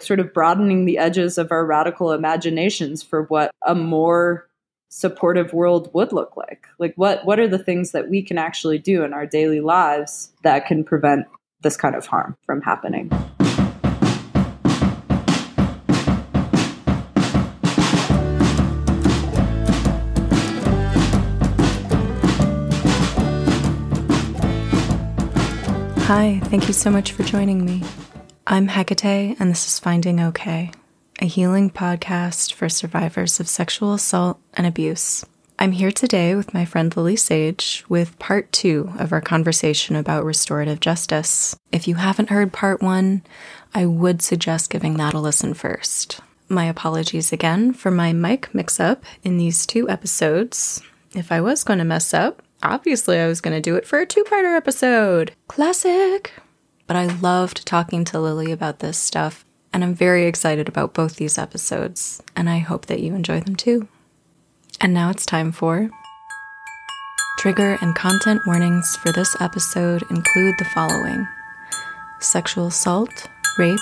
sort of broadening the edges of our radical imaginations for what a more supportive world would look like. Like what what are the things that we can actually do in our daily lives that can prevent this kind of harm from happening? Hi, thank you so much for joining me. I'm Hecate, and this is Finding Okay, a healing podcast for survivors of sexual assault and abuse. I'm here today with my friend Lily Sage with part two of our conversation about restorative justice. If you haven't heard part one, I would suggest giving that a listen first. My apologies again for my mic mix up in these two episodes. If I was going to mess up, obviously I was going to do it for a two parter episode. Classic! But I loved talking to Lily about this stuff, and I'm very excited about both these episodes, and I hope that you enjoy them too. And now it's time for. Trigger and content warnings for this episode include the following sexual assault, rape,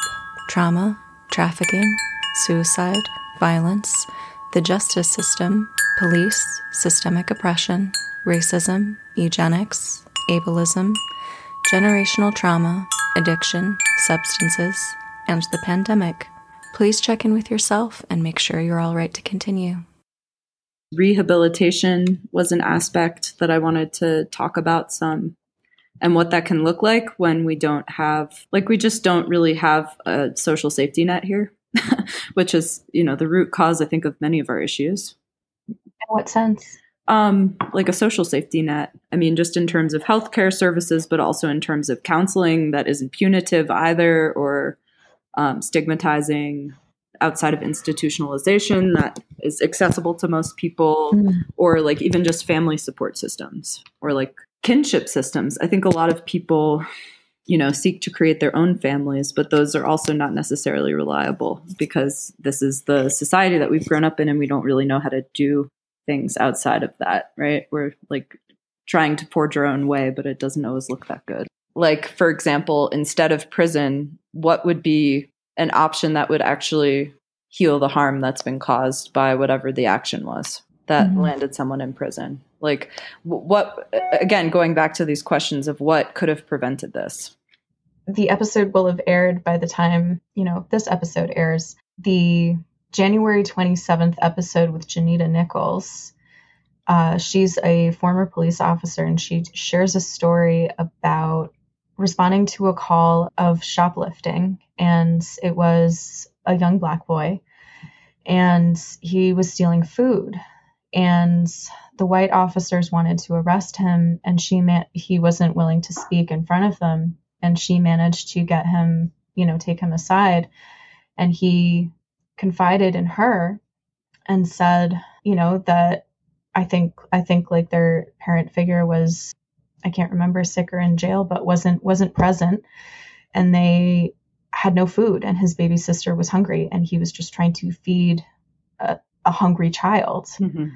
trauma, trafficking, suicide, violence, the justice system, police, systemic oppression, racism, eugenics, ableism, generational trauma, addiction, substances, and the pandemic. Please check in with yourself and make sure you're all right to continue. Rehabilitation was an aspect that I wanted to talk about some and what that can look like when we don't have, like, we just don't really have a social safety net here, which is, you know, the root cause, I think, of many of our issues. In what sense? Um, like a social safety net. I mean, just in terms of healthcare services, but also in terms of counseling that isn't punitive either or um, stigmatizing outside of institutionalization that is accessible to most people, mm. or like even just family support systems or like kinship systems. I think a lot of people, you know, seek to create their own families, but those are also not necessarily reliable because this is the society that we've grown up in and we don't really know how to do things outside of that, right? We're like trying to forge our own way, but it doesn't always look that good. Like, for example, instead of prison, what would be an option that would actually heal the harm that's been caused by whatever the action was that mm-hmm. landed someone in prison? Like, what, again, going back to these questions of what could have prevented this? The episode will have aired by the time, you know, this episode airs. The January 27th episode with Janita Nichols. Uh, she's a former police officer and she shares a story about responding to a call of shoplifting. And it was a young black boy and he was stealing food. And the white officers wanted to arrest him and she man- he wasn't willing to speak in front of them and she managed to get him you know take him aside and he confided in her and said, you know, that I think I think like their parent figure was I can't remember sick or in jail, but wasn't wasn't present and they had no food and his baby sister was hungry and he was just trying to feed a, a hungry child. Mm-hmm.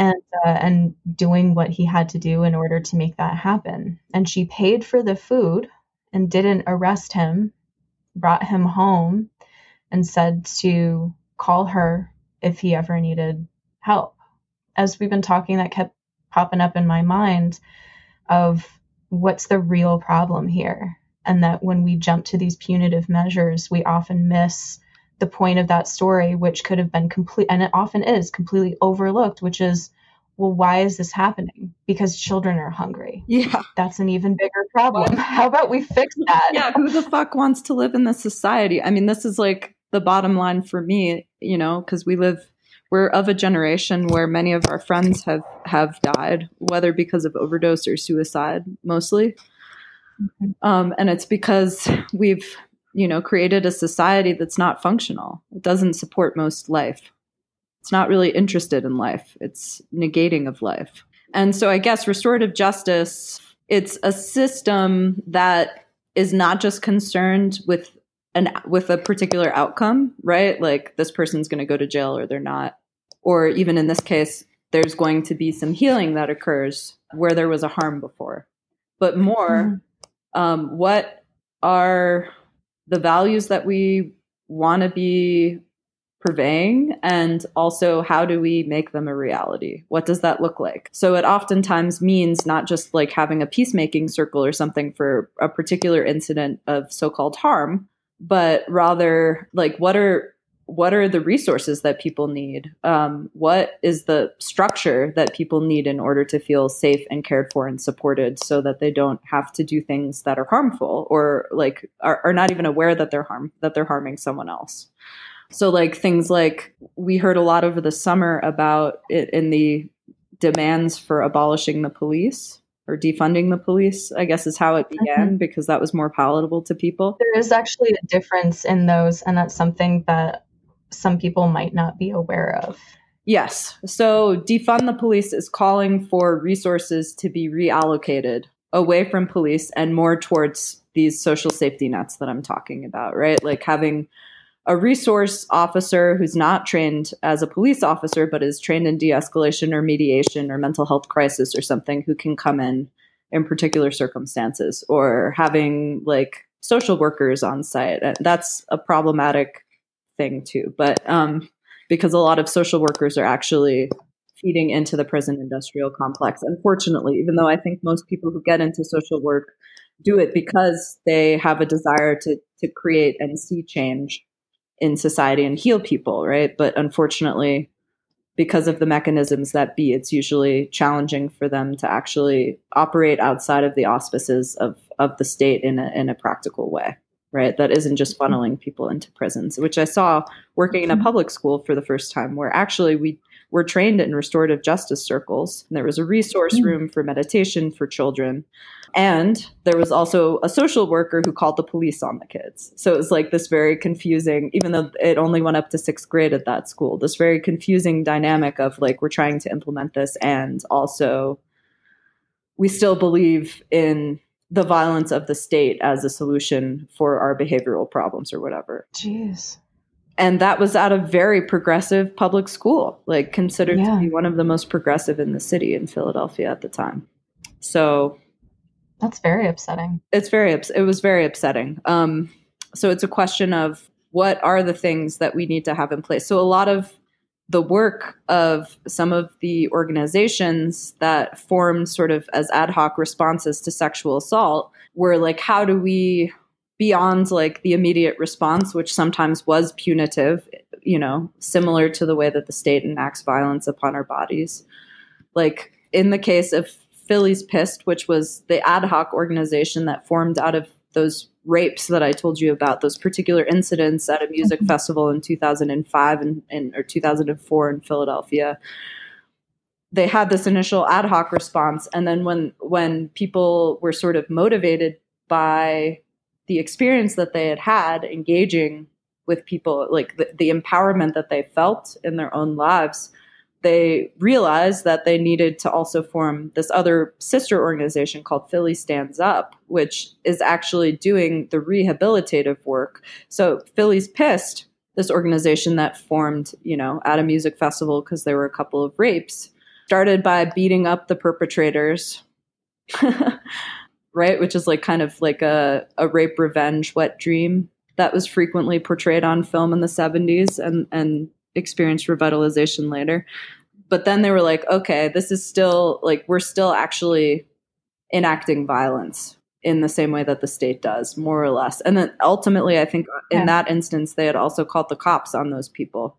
And uh, and doing what he had to do in order to make that happen. And she paid for the food and didn't arrest him, brought him home and said to call her if he ever needed help. As we've been talking, that kept popping up in my mind of what's the real problem here. And that when we jump to these punitive measures, we often miss the point of that story, which could have been complete, and it often is completely overlooked, which is, well, why is this happening? Because children are hungry. Yeah. That's an even bigger problem. How about we fix that? yeah. Who the fuck wants to live in this society? I mean, this is like the bottom line for me, you know, because we live we're of a generation where many of our friends have have died, whether because of overdose or suicide, mostly. Mm-hmm. Um, and it's because we've you know created a society that's not functional. It doesn't support most life. It's not really interested in life. It's negating of life. And so I guess restorative justice it's a system that is not just concerned with an with a particular outcome, right? Like this person's going to go to jail or they're not. Or even in this case, there's going to be some healing that occurs where there was a harm before. But more, mm-hmm. um, what are the values that we want to be purveying and also how do we make them a reality what does that look like so it oftentimes means not just like having a peacemaking circle or something for a particular incident of so-called harm but rather like what are what are the resources that people need? Um, what is the structure that people need in order to feel safe and cared for and supported so that they don't have to do things that are harmful or like are, are not even aware that they're harm that they're harming someone else? So, like things like we heard a lot over the summer about it in the demands for abolishing the police or defunding the police, I guess is how it began mm-hmm. because that was more palatable to people. There is actually a difference in those, and that's something that some people might not be aware of. Yes. So, defund the police is calling for resources to be reallocated away from police and more towards these social safety nets that I'm talking about, right? Like having a resource officer who's not trained as a police officer, but is trained in de escalation or mediation or mental health crisis or something who can come in in particular circumstances, or having like social workers on site. That's a problematic thing too. But um, because a lot of social workers are actually feeding into the prison industrial complex, unfortunately, even though I think most people who get into social work do it because they have a desire to, to create and see change in society and heal people, right? But unfortunately, because of the mechanisms that be, it's usually challenging for them to actually operate outside of the auspices of, of the state in a, in a practical way, right? That isn't just mm-hmm. funneling people into prisons, which I saw working in a mm-hmm. public school for the first time, where actually we were trained in restorative justice circles. And there was a resource mm. room for meditation for children. And there was also a social worker who called the police on the kids. So it was like this very confusing, even though it only went up to sixth grade at that school, this very confusing dynamic of like, we're trying to implement this. And also, we still believe in the violence of the state as a solution for our behavioral problems or whatever. Jeez and that was at a very progressive public school, like considered yeah. to be one of the most progressive in the city in Philadelphia at the time. So that's very upsetting. It's very it was very upsetting. Um, so it's a question of what are the things that we need to have in place. So a lot of the work of some of the organizations that formed sort of as ad hoc responses to sexual assault were like, how do we beyond like the immediate response, which sometimes was punitive, you know, similar to the way that the state enacts violence upon our bodies. Like in the case of Philly's Pissed, which was the ad hoc organization that formed out of those rapes that I told you about, those particular incidents at a music mm-hmm. festival in 2005 and, and or 2004 in Philadelphia. They had this initial ad hoc response, and then when when people were sort of motivated by the experience that they had had engaging with people, like the, the empowerment that they felt in their own lives, they realized that they needed to also form this other sister organization called Philly Stands Up, which is actually doing the rehabilitative work. So Philly's Pissed, this organization that formed, you know, at a music festival because there were a couple of rapes, started by beating up the perpetrators right? Which is like kind of like a, a rape revenge wet dream that was frequently portrayed on film in the 70s and, and experienced revitalization later. But then they were like, okay, this is still like, we're still actually enacting violence in the same way that the state does, more or less. And then ultimately, I think in that instance, they had also called the cops on those people.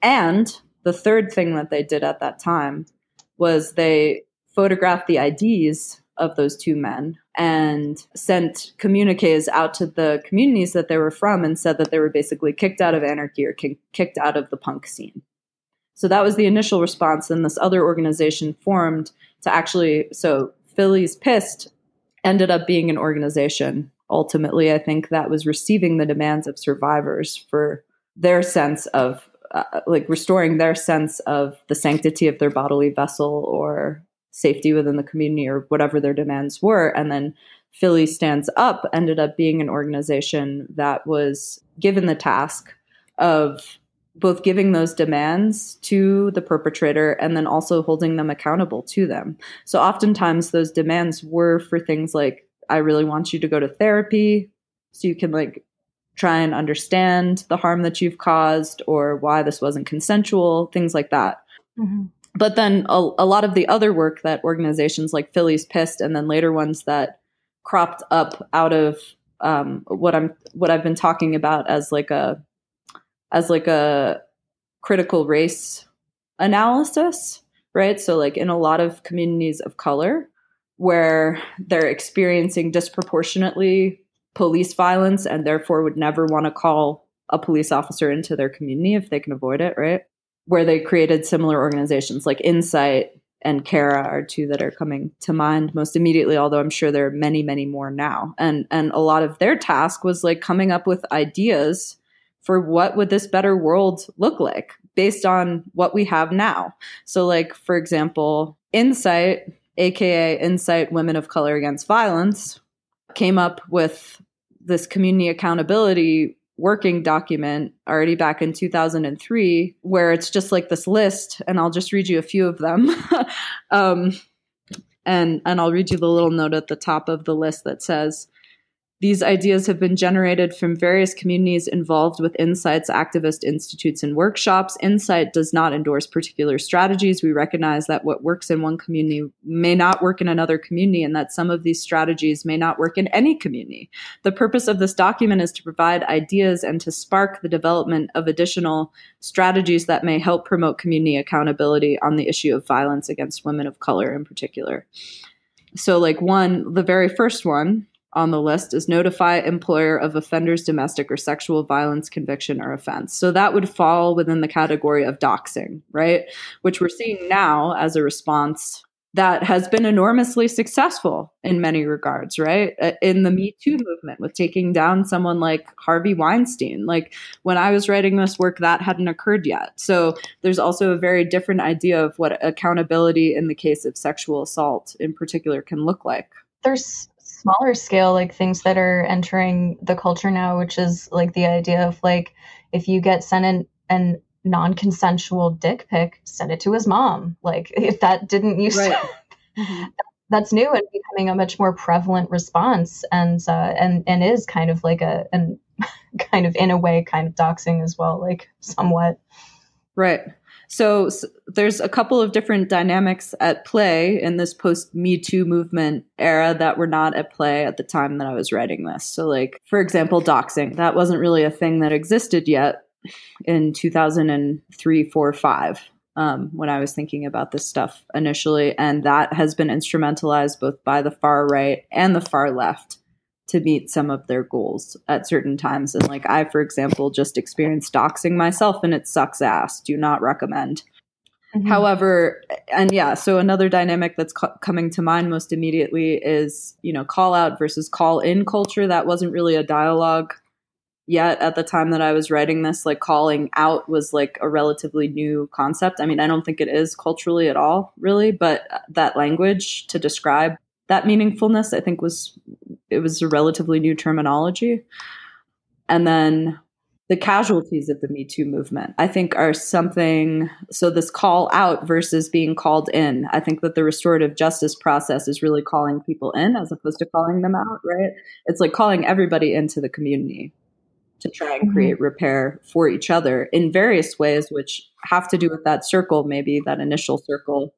And the third thing that they did at that time was they photographed the IDs of those two men and sent communiques out to the communities that they were from and said that they were basically kicked out of anarchy or kicked out of the punk scene. So that was the initial response. And this other organization formed to actually, so Philly's Pissed ended up being an organization. Ultimately, I think that was receiving the demands of survivors for their sense of uh, like restoring their sense of the sanctity of their bodily vessel or safety within the community or whatever their demands were. And then Philly Stands Up ended up being an organization that was given the task of both giving those demands to the perpetrator and then also holding them accountable to them. So oftentimes those demands were for things like I really want you to go to therapy so you can like try and understand the harm that you've caused or why this wasn't consensual, things like that. Mm-hmm. But then a, a, lot of the other work that organizations like Philly's Pissed and then later ones that cropped up out of um, what I'm what I've been talking about as like a as like a critical race analysis, right? So like in a lot of communities of color where they're experiencing disproportionately police violence and therefore would never want to call a police officer into their community if they can avoid it, right? Where they created similar organizations like INCITE and CARA are two that are coming to mind most immediately, although I'm sure there are many, many more now. And and a lot of their task was like coming up with ideas for what would this better world look like based on what we have now. So like for example, INCITE, aka INCITE Women of Color Against Violence, came up with this community accountability working document already back in 2003 where it's just like this list and i'll just read you a few of them. Um, and and i'll read you the little note at the top of the list that says these ideas have been generated from various communities involved with INCITE's activist institutes and workshops. INCITE does not endorse particular strategies. We recognize that what works in one community may not work in another community and that some of these strategies may not work in any community. The purpose of this document is to provide ideas and to spark the development of additional strategies that may help promote community accountability on the issue of violence against women of color in particular. So, like, one, the very first one, on the list is notify employer of offender's domestic or sexual violence conviction or offense. So that would fall within the category of doxing, right? Which we're seeing now as a response that has been enormously successful in many regards, right? Uh, in the Me Too movement with taking down someone like Harvey Weinstein. Like when I was writing this work, that hadn't occurred yet. So there's also a very different idea of what accountability in the case of sexual assault in particular can look like. There's smaller scale like things that are entering the culture now which is like the idea of like if you get sent an, an non-consensual dick pic send it to his mom like if that didn't used right. to, mm-hmm. that's new and becoming a much more prevalent response and uh, and and is kind of like a and kind of in a way kind of doxing as well like somewhat right so, so, there's a couple of different dynamics at play in this post Me Too movement era that were not at play at the time that I was writing this. So, like, for example, doxing, that wasn't really a thing that existed yet in 2003, 4, 5. Um, when I was thinking about this stuff initially. And that has been instrumentalized both by the far right and the far left to meet some of their goals at certain times. And like I, for example, just experienced doxing myself and it sucks ass. Do not recommend. Mm-hmm. However, and yeah, so another dynamic that's co- coming to mind most immediately is, you know, call out versus call in culture. That wasn't really a dialogue yet at the time that I was writing this. Like calling out was like a relatively new concept. I mean, I don't think it is culturally at all, really, but that language to describe that meaningfulness, I think was it was a relatively new terminology. And then the casualties of the Me Too movement, I think, are something. So, this call out versus being called in, I think that the restorative justice process is really calling people in as opposed to calling them out, right? It's like calling everybody into the community to try and mm-hmm. create mm-hmm. repair for each other in various ways, which have to do with that circle, maybe that initial circle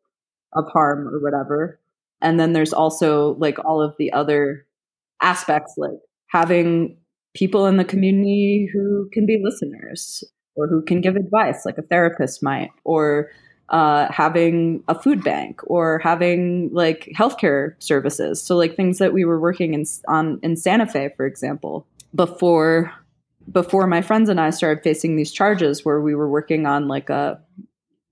of harm or whatever. And then there's also like all of the other aspects like having people in the community who can be listeners or who can give advice like a therapist might or uh, having a food bank or having like healthcare services. So like things that we were working in on in santa fe for example before before my friends and i started facing these charges where we were working on like a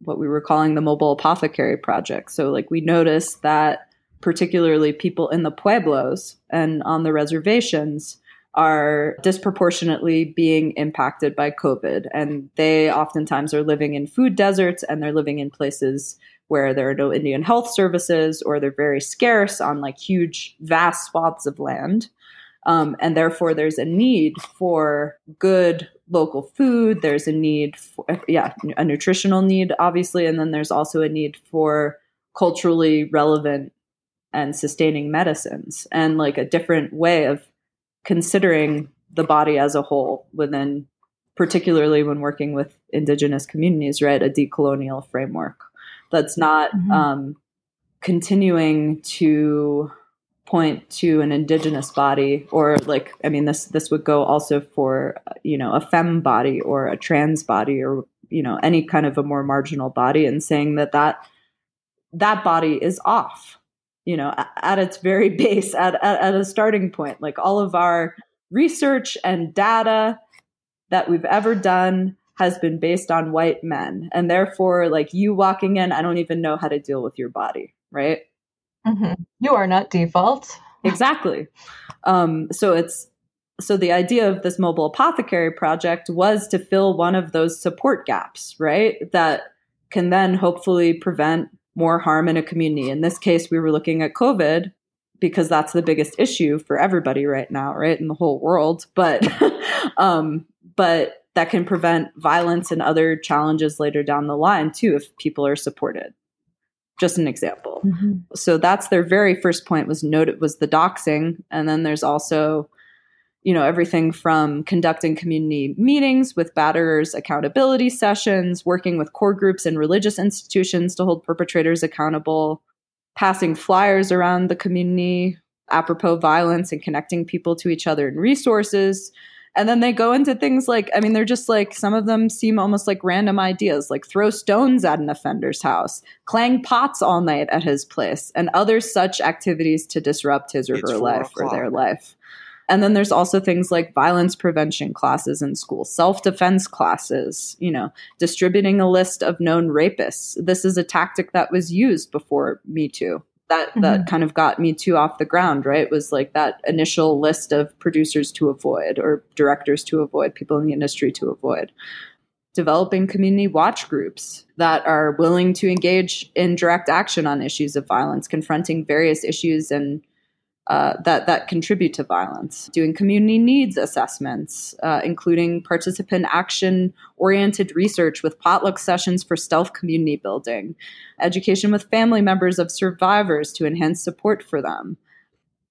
what we were calling the mobile apothecary project. So like we noticed that particularly people in the pueblos and on the reservations, are disproportionately being impacted by COVID. And they oftentimes are living in food deserts and they're living in places where there are no Indian health services or they're very scarce on like huge, vast swaths of land. Um, and therefore, there's a need for good local food. There's a need for, yeah, a nutritional need, obviously. And then there's also a need for culturally relevant and sustaining medicines and like a different way of considering the body as a whole within particularly when working with indigenous communities right a decolonial framework that's not mm-hmm. um, continuing to point to an indigenous body or like i mean this this would go also for you know a fem body or a trans body or you know any kind of a more marginal body and saying that that that body is off you know at, its very base at, at, at a starting point like all of our research and data that we've ever done has been based on white men and therefore like you walking in i don't even know how to deal with your body right Mm-hmm. You are not default. exactly. Um, so it's so the idea of this mobile apothecary project was to fill one of those support gaps, right? That can then hopefully prevent more harm in a community. In this case, we were looking at COVID because that's the biggest issue for everybody right now, right, in the whole world. But um, but that can prevent violence and other challenges later down the line too if people are supported just an example. Mm-hmm. So that's their very first point was noted was the doxing, and then there's also you know everything from conducting community meetings with batterers accountability sessions working with core groups and religious institutions to hold perpetrators accountable passing flyers around the community apropos violence and connecting people to each other and resources and then they go into things like, I mean, they're just like, some of them seem almost like random ideas, like throw stones at an offender's house, clang pots all night at his place, and other such activities to disrupt his or her life or their life. And then there's also things like violence prevention classes in school, self defense classes, you know, distributing a list of known rapists. This is a tactic that was used before Me Too that mm-hmm. that kind of got me too off the ground right it was like that initial list of producers to avoid or directors to avoid people in the industry to avoid developing community watch groups that are willing to engage in direct action on issues of violence confronting various issues and uh, that that contribute to violence. Doing community needs assessments, uh, including participant action oriented research with potluck sessions for stealth community building, education with family members of survivors to enhance support for them.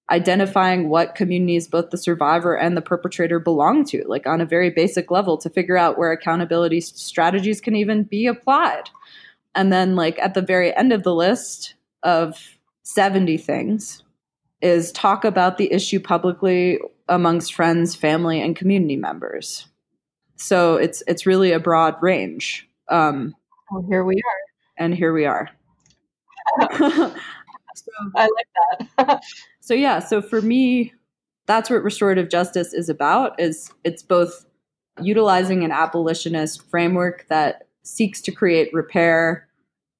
Identifying what communities both the survivor and the perpetrator belong to, like on a very basic level, to figure out where accountability strategies can even be applied. And then, like at the very end of the list of 70 things, is talk about the issue publicly amongst friends, family, and community members. So it's it's really a broad range. Um, well, here we are, and here we are. so, I like that. so yeah, so for me, that's what restorative justice is about. Is it's both utilizing an abolitionist framework that seeks to create repair,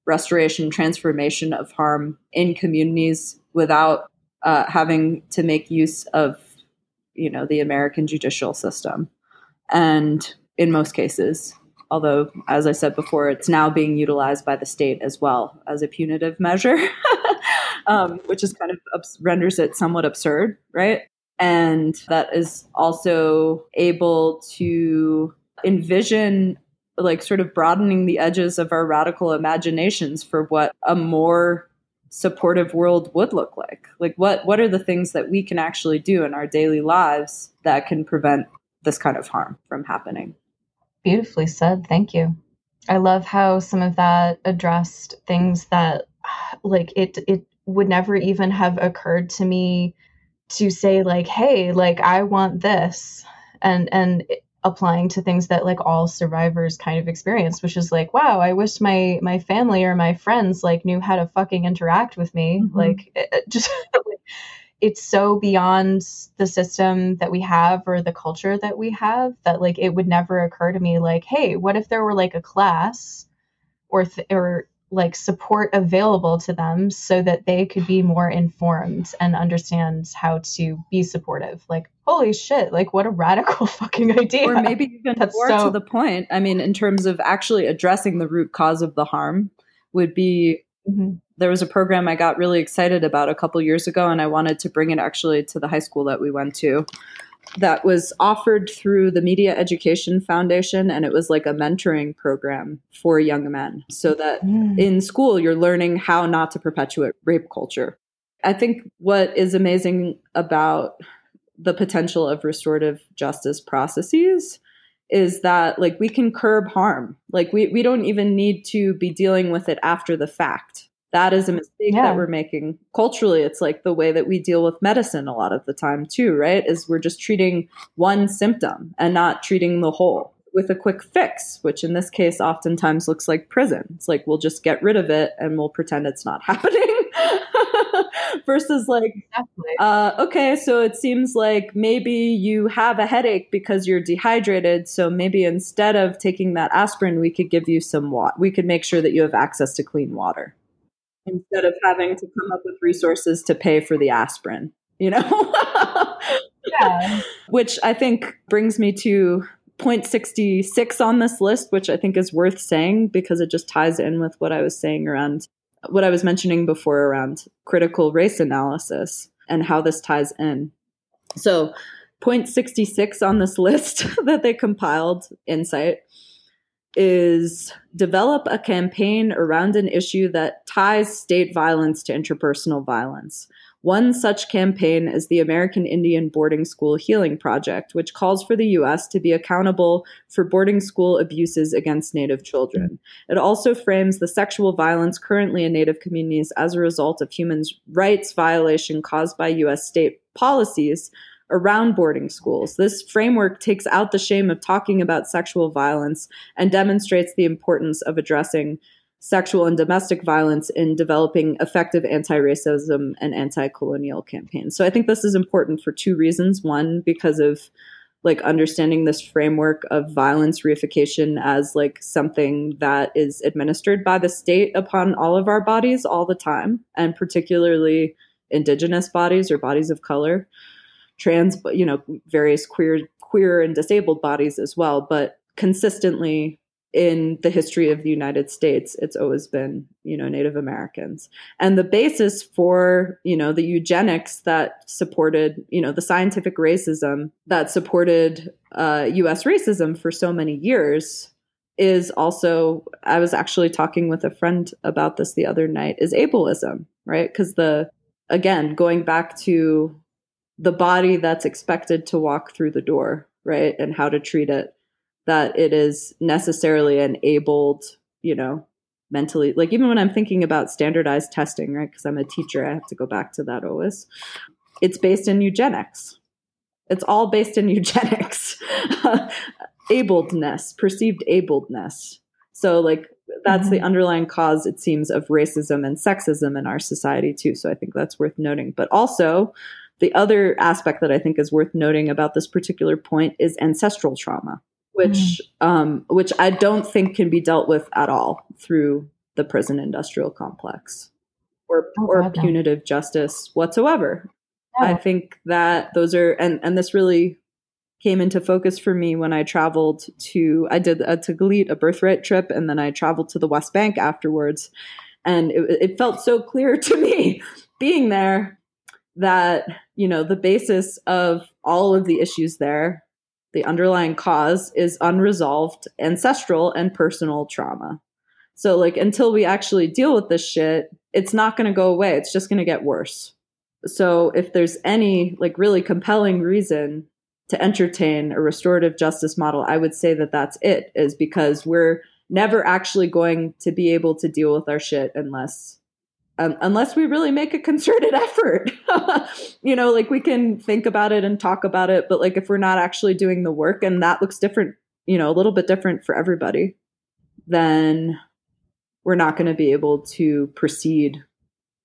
restoration, transformation of harm in communities without uh, having to make use of you know the American judicial system, and in most cases, although as I said before, it's now being utilized by the state as well as a punitive measure, um, which is kind of renders it somewhat absurd, right? And that is also able to envision like sort of broadening the edges of our radical imaginations for what a more supportive world would look like? Like what what are the things that we can actually do in our daily lives that can prevent this kind of harm from happening? Beautifully said. Thank you. I love how some of that addressed things that like it it would never even have occurred to me to say like hey like i want this. And and applying to things that like all survivors kind of experience which is like wow i wish my my family or my friends like knew how to fucking interact with me mm-hmm. like it, it just it's so beyond the system that we have or the culture that we have that like it would never occur to me like hey what if there were like a class or th- or like support available to them so that they could be more informed and understand how to be supportive. Like holy shit like what a radical fucking idea. Or maybe even That's more so- to the point i mean in terms of actually addressing the root cause of the harm would be mm-hmm. there was a program i got really excited about a couple years ago and i wanted to bring it actually to the high school that we went to that was offered through the Media Education Foundation, and it was like a mentoring program for young men. So that mm. in school, you're learning how not to perpetuate rape culture. I think what is amazing about the potential of restorative justice processes is that like we can curb harm. Like we we don't even need to be dealing with it after the fact. That is a mistake yeah. that we're making. Culturally, it's like the way that we deal with medicine a lot of the time too, right? Is we're just treating one symptom and not treating the whole with a quick fix, which in this case oftentimes looks like prison. It's like we'll just get rid of it and we'll pretend it's not happening. Versus like, exactly. uh, okay, so it seems like maybe you have a headache because you're dehydrated. So maybe instead of taking that aspirin, we could give you some water. We could make sure that you have access to clean water instead of having to come up with resources to pay for the aspirin. You know. yeah. Which I think brings me to point 66 on this list, which I think is worth saying because it just ties in with what I was saying around what I was mentioning before around critical race analysis and how this ties in. So, point 66 on this list that they compiled, INCITE, is develop a campaign around an issue that ties state violence to interpersonal violence. One such campaign is the American Indian Boarding School Healing Project, which calls for the U.S. to be accountable for boarding school abuses against Native children. It also frames the sexual violence currently in Native communities as a result of human rights violation caused by U.S. state policies around boarding schools. This framework takes out the shame of talking about sexual violence and demonstrates the importance of addressing sexual and domestic violence in developing effective anti-racism and anti-colonial campaigns. So I think this is important for two reasons. One, because of like understanding this framework of violence reification as like something that is administered by the state upon all of our bodies all the time and particularly indigenous bodies or bodies of color trans you know various queer queer and disabled bodies as well but consistently in the history of the United States, it's always been, you know, Native Americans. And the basis for, you know, the eugenics that supported, you know, the scientific racism that supported uh, US racism for so many years is also, I was actually talking with a friend about this the other night, is ableism, right? Because the, again, going back to the body that's expected to walk through the door, right? And how to treat it that it is necessarily enabled, you know, mentally. Like even when I'm thinking about standardized testing, right? Because I'm a teacher, I have to go back to that always. It's based in eugenics. It's all based in eugenics. abledness, perceived abledness. So like that's mm-hmm. the underlying cause, it seems, of racism and sexism in our society too. So I think that's worth noting. But also the other aspect that I think is worth noting about this particular point is ancestral trauma which mm. um, which I don't think can be dealt with at all through the prison industrial complex or oh, or punitive justice whatsoever. I think that those are and and this really came into focus for me when I traveled to I did a Taglit, a birthright trip, and then I traveled to the West Bank afterwards, and it, it felt so clear to me being there that you know the basis of all of the issues there the underlying cause is unresolved ancestral and personal trauma. So, like, until we actually deal with this shit, it's not going to go away. It's just going to get worse. So, if there's any, like, really compelling reason to entertain a restorative justice model, I would say that that's it, is because we're never actually going to be able to deal with our shit unless um, unless we really make a concerted effort. you know, like we can think about it and talk about it, but like if we're not actually doing the work and that looks different, you know, a little bit different for everybody, then we're not going to be able to proceed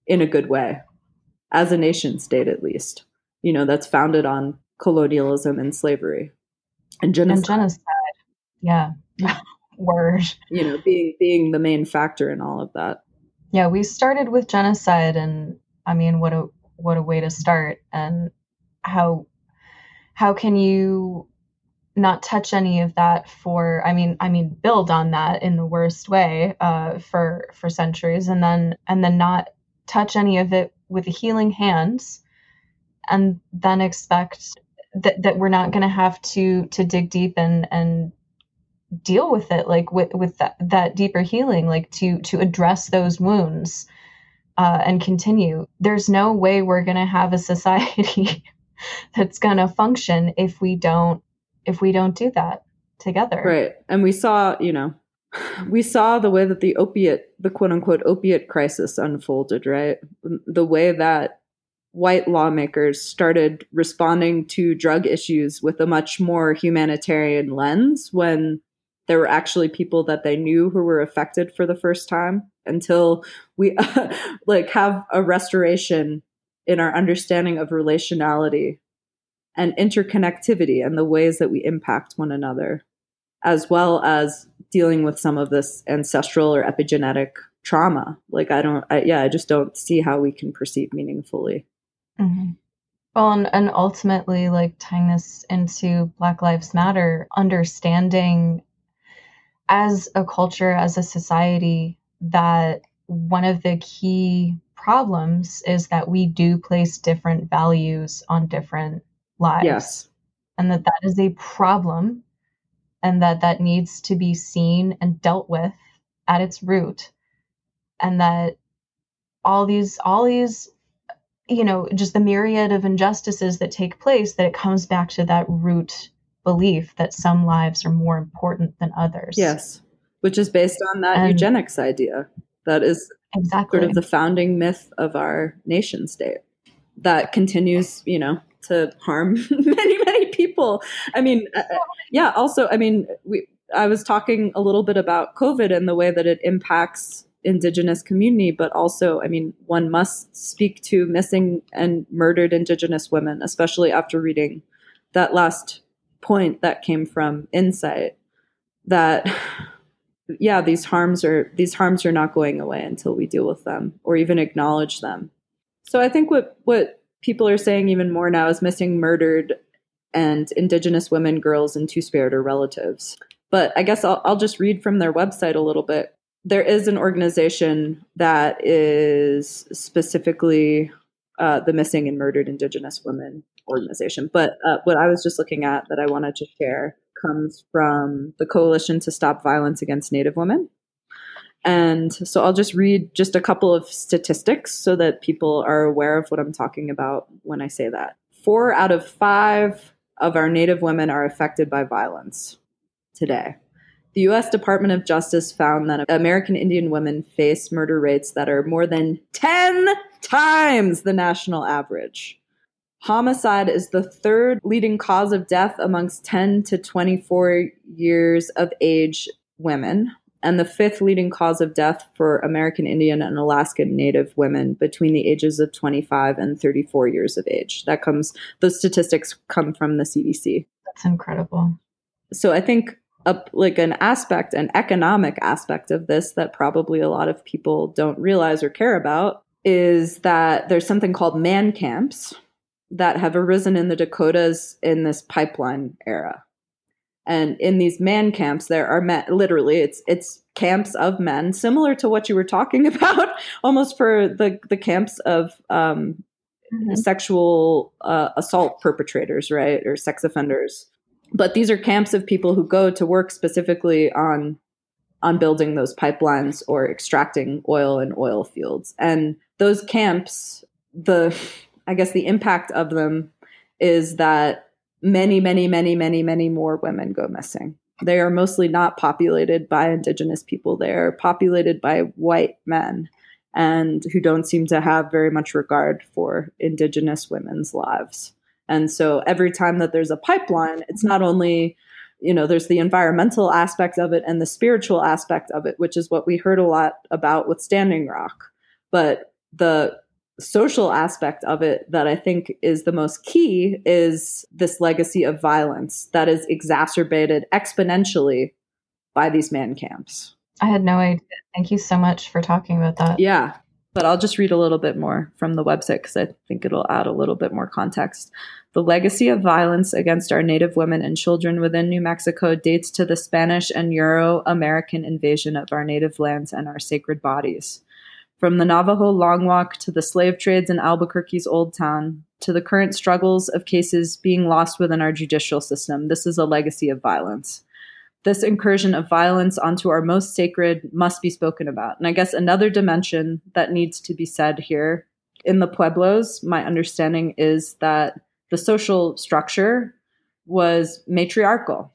in a good way as a nation state, at least, you know, that's founded on colonialism and slavery and genocide. And genocide. Yeah. Word. You know, being being the main factor in all of that. Yeah, we started with genocide, and I mean, what a what a way to start, and how how can you not touch any of that for i mean i mean build on that in the worst way uh, for for centuries. And then and then not touch any of it with a healing hands. And then expect that, that we're not going to have to to dig deep and and deal with it like with with that, that deeper healing like to to address those wounds uh, and continue there's no way we're going to have a society that's going to function if we don't if we don't do that together. Right. And we saw, you know, we saw the way that the opiate, the quote unquote opiate crisis unfolded, right? The way that white lawmakers started responding to drug issues with a much more humanitarian lens when there were actually people that they knew who were affected for the first time until we like have a restoration in our understanding of relationality and interconnectivity and the ways that we impact one another as well as dealing with some of this ancestral or epigenetic trauma like i don't I, yeah i just don't see how we can perceive meaningfully mm-hmm. well and, and ultimately like tying this into black lives matter understanding as a culture as a society that one of the key problems is that we do place different values on different lives. Yes. And that that is a problem and that that needs to be seen and dealt with at its root. And that all these all these you know just the myriad of injustices that take place that it comes back to that root belief that some lives are more important than others. Yes which is based on that and, eugenics idea. That is exactly sort of the founding myth of our nation state that continues you know to harm many many people. I mean uh, uh, yeah also i mean we i was talking a little bit about covid and the way that it impacts indigenous community but also i mean one must speak to missing and murdered indigenous women especially after reading that last point that came from INCITE that yeah these harms are these harms are not going away until we deal with them or even acknowledge them so i think what what people are saying even more now is missing murdered and indigenous women, girls, and two spirit or relatives. But I guess I'll, I'll just read from their website a little bit. There is an organization that is specifically uh, the missing and murdered indigenous women organization. But uh, what I was just looking at that I wanted to share comes from the Coalition to Stop Violence Against Native Women. And so I'll just read just a couple of statistics so that people are aware of what I'm talking about when I say that. Four out of five of our Native women are affected by violence today. The US Department of Justice found that American Indian women face murder rates that are more than 10 times the national average. Homicide is the third leading cause of death amongst 10 to 24 years of age women, and the fifth leading cause of death for American Indian and Alaskan Native women between the ages of 25 and 34 years of age. That comes, those statistics come from the CDC. That's incredible. So I think a, like an aspect, an economic aspect of this that probably a lot of people don't realize or care about is that there's something called man camps that have arisen in the Dakotas in this pipeline era. And in these man camps there are men literally it's it's camps of men similar to what you were talking about almost for the the camps of um, mm-hmm. sexual uh, assault perpetrators right or sex offenders. But these are camps of people who go to work specifically on on building those pipelines or extracting oil in oil fields. And those camps the i guess the impact of them is that many, many, many, many, many more women go missing. They are mostly not populated by indigenous people. They are populated by white men and who don't seem to have very much regard for indigenous women's lives. And so every time that there's a pipeline, it's not only, you know, there's the environmental aspect of it and the spiritual aspect of it, which is what we heard a lot about with Standing Rock. But the social aspect of it that I think is the most key is this legacy of violence that is exacerbated exponentially by these man camps. I had no idea. Thank you so much for talking about that. Yeah. But I'll just read a little bit more from the website because I think it'll add a little bit more context. The legacy of violence against our Native women and children within New Mexico dates to the Spanish and Euro American invasion of our native lands and our sacred bodies. From the Navajo Long Walk to the slave trades in Albuquerque's Old Town to the current struggles of cases being lost within our judicial system, this is a legacy of violence. This incursion of violence onto our most sacred must be spoken about. And I guess another dimension that needs to be said here in the Pueblos, my understanding is that the social structure was matriarchal.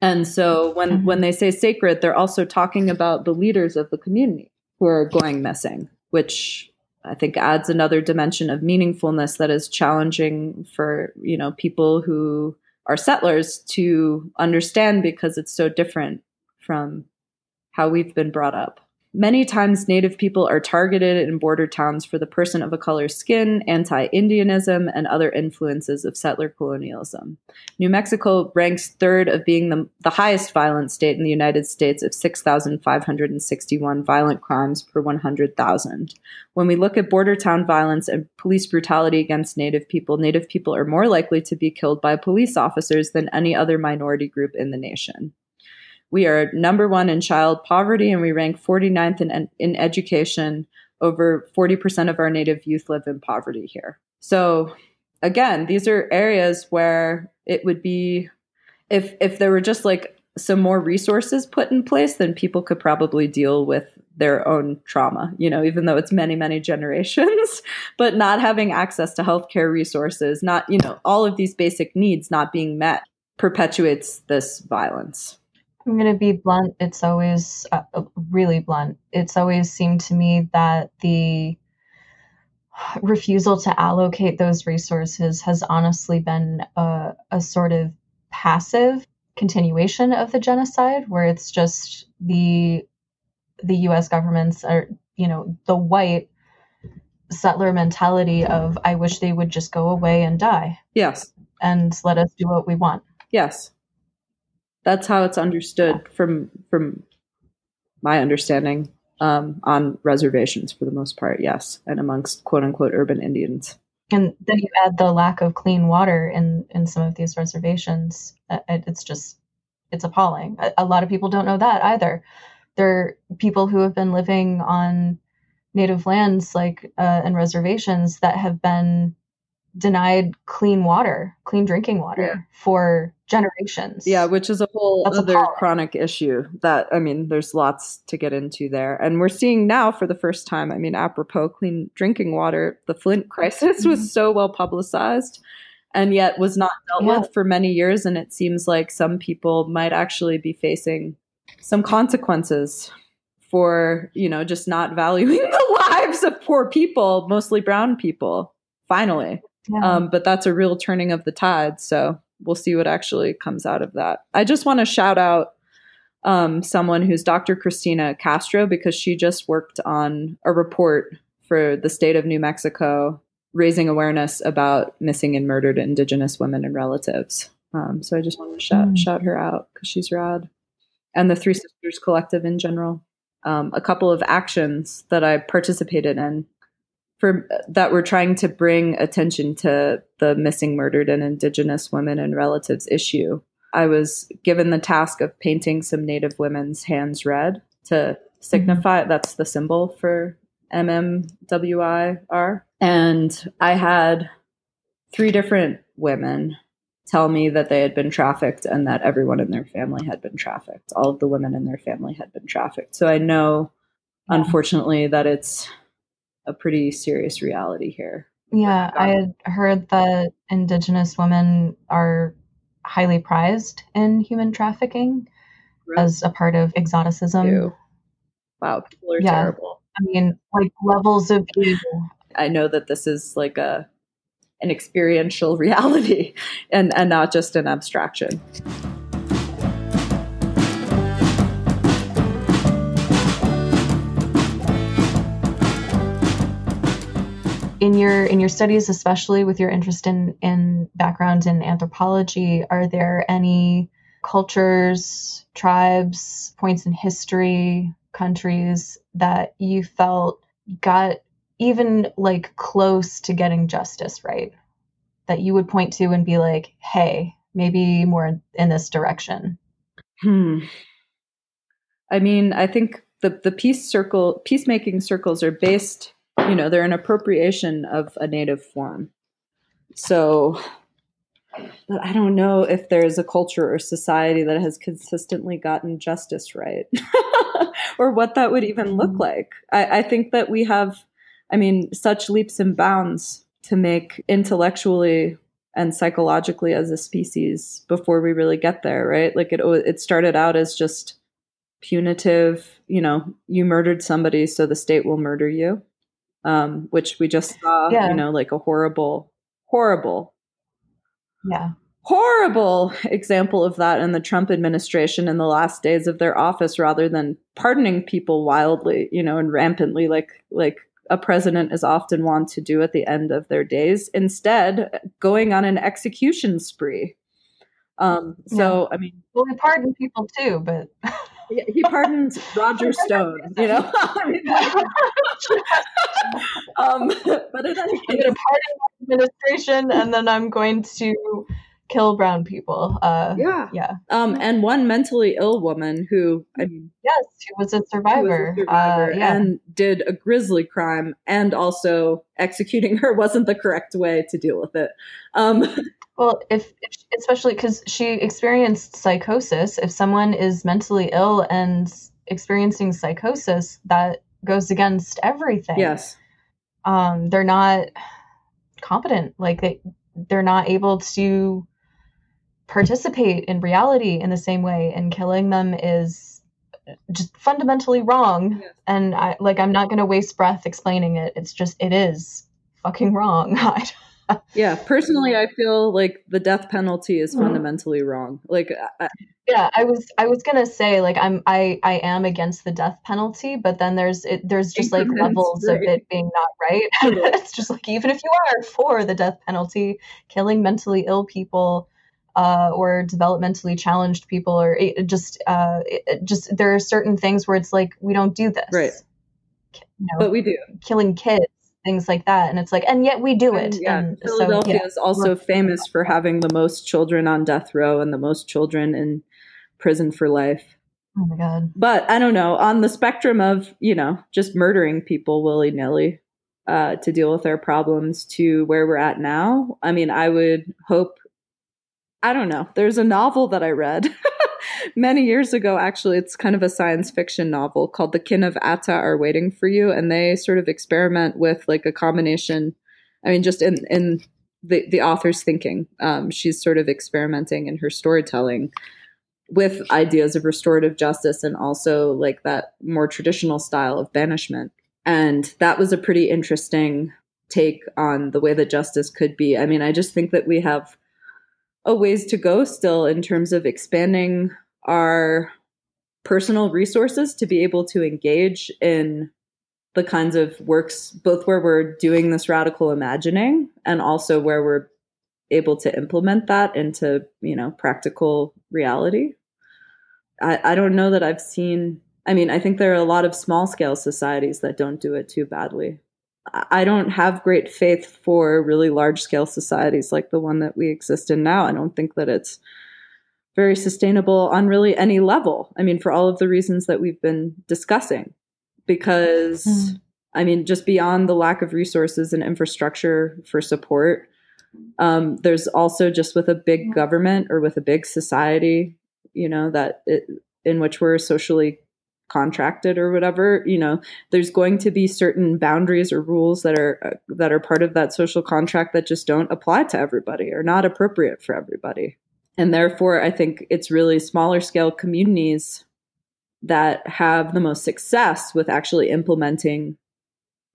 And so when mm-hmm. when they say sacred, they're also talking about the leaders of the community who are going missing, which I think adds another dimension of meaningfulness that is challenging for, you know, people who are settlers to understand because it's so different from how we've been brought up. Many times, Native people are targeted in border towns for the person of a color's skin, anti Indianism, and other influences of settler colonialism. New Mexico ranks third of being the, the highest violent state in the United States of 6,561 violent crimes per 100,000. When we look at border town violence and police brutality against Native people, Native people are more likely to be killed by police officers than any other minority group in the nation. We are number one in child poverty and we rank 49th in, in education. Over 40% of our Native youth live in poverty here. So, again, these are areas where it would be, if, if there were just like some more resources put in place, then people could probably deal with their own trauma, you know, even though it's many, many generations, but not having access to healthcare resources, not, you know, all of these basic needs not being met perpetuates this violence. I'm going to be blunt. It's always uh, uh, really blunt. It's always seemed to me that the refusal to allocate those resources has honestly been a, a sort of passive continuation of the genocide, where it's just the the U.S. governments are, you know, the white settler mentality of I wish they would just go away and die. Yes. And let us do what we want. Yes. That's how it's understood from from my understanding um, on reservations for the most part. Yes, and amongst quote unquote urban Indians. And then you add the lack of clean water in in some of these reservations. Uh, it's just it's appalling. A, a lot of people don't know that either. There are people who have been living on native lands like uh, and reservations that have been denied clean water, clean drinking water yeah. for generations. Yeah, which is a whole That's other chronic issue that I mean, there's lots to get into there. And we're seeing now for the first time, I mean, apropos clean drinking water, the Flint crisis mm-hmm. was so well publicized and yet was not dealt yeah. with for many years and it seems like some people might actually be facing some consequences for, you know, just not valuing the lives of poor people, mostly brown people. Finally. Yeah. Um, but that's a real turning of the tide. So we'll see what actually comes out of that. I just want to shout out um, someone who's Dr. Christina Castro because she just worked on a report for the state of New Mexico raising awareness about missing and murdered Indigenous women and relatives. Um, so I just want to shout mm. shout her out because she's rad, and the Three Sisters Collective in general. Um, a couple of actions that I participated in for that we're trying to bring attention to the missing, murdered, and Indigenous women and relatives issue. I was given the task of painting some Native women's hands red to signify mm-hmm. that's the symbol for MMWIR. And I had three different women tell me that they had been trafficked and that everyone in their family had been trafficked. All of the women in their family had been trafficked. So I know, unfortunately, that it's a pretty serious reality here. Yeah, I had heard that Indigenous women are highly prized in human trafficking right. as a part of exoticism. Ew. Wow, people are yeah. terrible. I mean, like levels of evil. I know that this is like a an experiential reality and, and not just an abstraction. In your in your studies especially with your interest in in background in anthropology are there any cultures tribes points in history countries that you felt got even like close to getting justice right? That you would point to and be like hey maybe more in this direction. Hmm. I mean i think the the peace circle peacemaking circles are based you know, they're an appropriation of a native form. So but I don't know if there's a culture or society that has consistently gotten justice right or what that would even look mm-hmm. like. I, I, think that we have, I mean, such leaps and bounds to make intellectually and psychologically as a species before we really get there, right? Like it it started out as just punitive, you know, you murdered somebody so the state will murder you. Um, which we just saw, yeah. you know, like a horrible horrible yeah horrible example of that in the Trump administration in the last days of their office rather than pardoning people wildly, you know, and rampantly like like a president is often wont to do at the end of their days, instead going on an execution spree. Um, so, yeah. I mean, well, he pardoned people too, but he pardoned Roger Stone, you know. um, but in any case, I'm going to pardon administration, and then I'm going to kill brown people. Uh, yeah, yeah. Um, and one mentally ill woman who, I mean, yes, who was a survivor, was a survivor uh, yeah. and did a grisly crime, and also executing her wasn't the correct way to deal with it. Um, well, if, if especially because she experienced psychosis, if someone is mentally ill and experiencing psychosis, that goes against everything. Yes. Um, they're not competent. Like they, they're not able to participate in reality in the same way and killing them is just fundamentally wrong yes. and i like i'm not going to waste breath explaining it it's just it is fucking wrong yeah personally i feel like the death penalty is mm-hmm. fundamentally wrong like I, yeah i was i was gonna say like i'm i i am against the death penalty but then there's it there's just like levels right. of it being not right it's just like even if you are for the death penalty killing mentally ill people uh, or developmentally challenged people, or it just uh, it just there are certain things where it's like we don't do this, right? You know, but we do killing kids, things like that, and it's like, and yet we do it. And, yeah, and Philadelphia so, yeah. is also famous for having the most children on death row and the most children in prison for life. Oh my god! But I don't know. On the spectrum of you know just murdering people willy nilly, uh, to deal with our problems to where we're at now. I mean, I would hope I don't know. There's a novel that I read many years ago, actually. It's kind of a science fiction novel called The Kin of Ata Are Waiting for You. And they sort of experiment with like a combination. I mean, just in, in the, the author's thinking, um, she's sort of experimenting in her storytelling with ideas of restorative justice and also like that more traditional style of banishment. And that was a pretty interesting take on the way that justice could be. I mean, I just think that we have a ways to go still in terms of expanding our personal resources to be able to engage in the kinds of works both where we're doing this radical imagining and also where we're able to implement that into you know practical reality I, I don't know that i've seen i mean i think there are a lot of small scale societies that don't do it too badly I don't have great faith for really large scale societies like the one that we exist in now. I don't think that it's very sustainable on really any level. I mean, for all of the reasons that we've been discussing, because mm. I mean, just beyond the lack of resources and infrastructure for support, um, there's also just with a big government or with a big society, you know, that it, in which we're socially contracted or whatever you know there's going to be certain boundaries or rules that are uh, that are part of that social contract that just don't apply to everybody or not appropriate for everybody and therefore i think it's really smaller scale communities that have the most success with actually implementing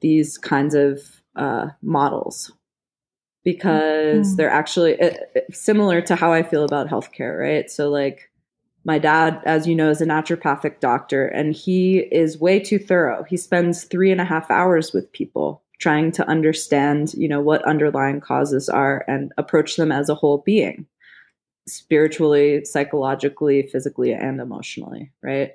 these kinds of uh, models because mm-hmm. they're actually uh, similar to how I feel about healthcare, right? So, like, my dad, as you know, is a naturopathic doctor, and he is way too thorough. He spends three and a half hours with people trying to understand, you know, what underlying causes are and approach them as a whole being, spiritually, psychologically, physically, and emotionally, right?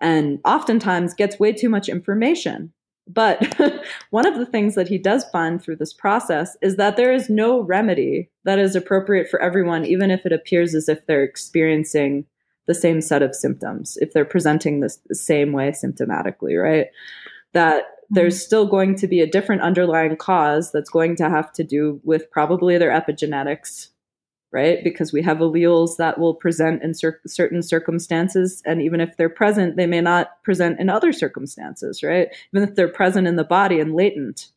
And oftentimes gets way too much information. But one of the things that he does find through this process is that there is no remedy that is appropriate for everyone, even if it appears as if they're experiencing the same set of symptoms if they're presenting this the same way symptomatically, right? That there's mm-hmm. still going to be a different underlying cause that's going to have to do with probably their epigenetics, right? Because we have alleles that will present in cer- certain circumstances. And even if they're present, they may not present in other circumstances, right? Even if they're present in the body and latent.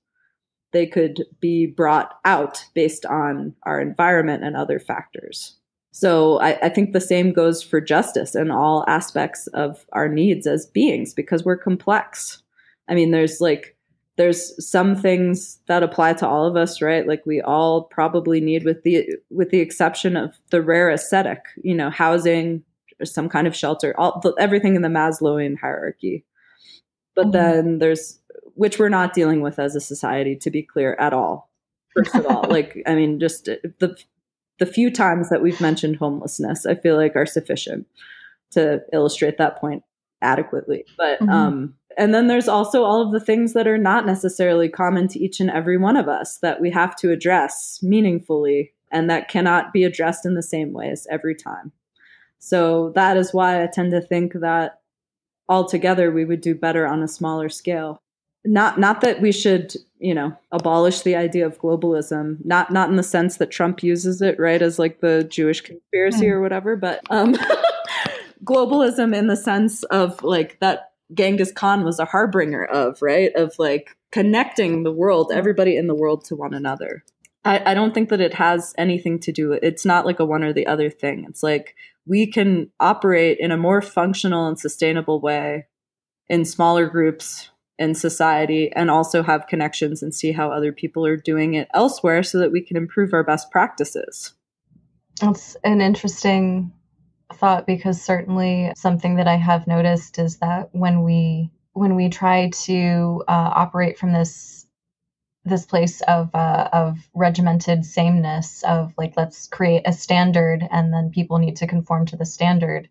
they could be brought out based on our environment and other factors. So I, I, think the same goes for justice and all aspects of our needs as beings because we're complex. I mean, there's like there's some things that apply to all of us, right? Like we all probably need, with the with the exception of the rare ascetic, you know, housing, or some kind of shelter, all everything in the Maslowian hierarchy. But mm-hmm. then there's which we're not dealing with as a society, to be clear, at all. First of all, like I mean, just the the few times that we've mentioned homelessness, I feel like are sufficient to illustrate that point adequately. But mm-hmm. um, and then there's also all of the things that are not necessarily common to each and every one of us that we have to address meaningfully and that cannot be addressed in the same ways every time. So that is why I tend to think that altogether we would do better on a smaller scale. Not not that we should, you know, abolish the idea of globalism, not not in the sense that Trump uses it, right, as like the Jewish conspiracy mm. or whatever, but um globalism in the sense of like that Genghis Khan was a harbinger of, right? Of like connecting the world, everybody in the world to one another. I, I don't think that it has anything to do. It's not like a one or the other thing. It's like we can operate in a more functional and sustainable way in smaller groups in society and also have connections and see how other people are doing it elsewhere so that we can improve our best practices. That's an interesting thought because certainly something that I have noticed is that when we when we try to uh, operate from this this place of uh, of regimented sameness of like let's create a standard and then people need to conform to the standard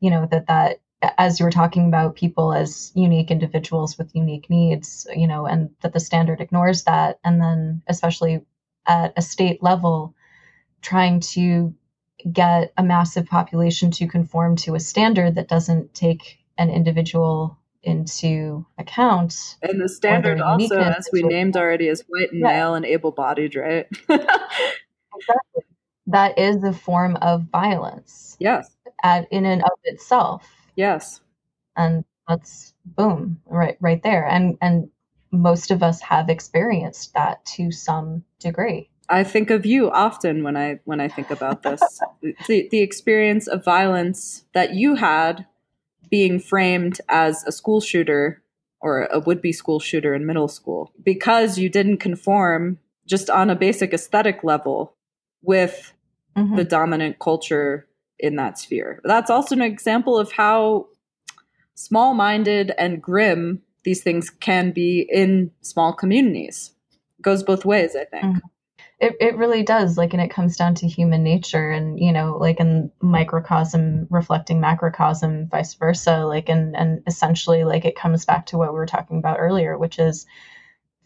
you know that that as you were talking about people as unique individuals with unique needs you know and that the standard ignores that. And then especially at a state level trying to get a massive population to conform to a standard that doesn't take an individual into account. And the standard also, as we named already, is white and yeah. male and able bodied, right? exactly. That is a form of violence. Yes. At, in and of itself. Yes. And that's boom, right right there. And and most of us have experienced that to some degree. I think of you often when I when I think about this. the the experience of violence that you had being framed as a school shooter or a would-be school shooter in middle school because you didn't conform just on a basic aesthetic level with mm-hmm. the dominant culture in that sphere. That's also an example of how small-minded and grim these things can be in small communities. It goes both ways, I think. Mm-hmm. It, it really does like and it comes down to human nature and you know like in microcosm reflecting macrocosm vice versa like and and essentially like it comes back to what we were talking about earlier which is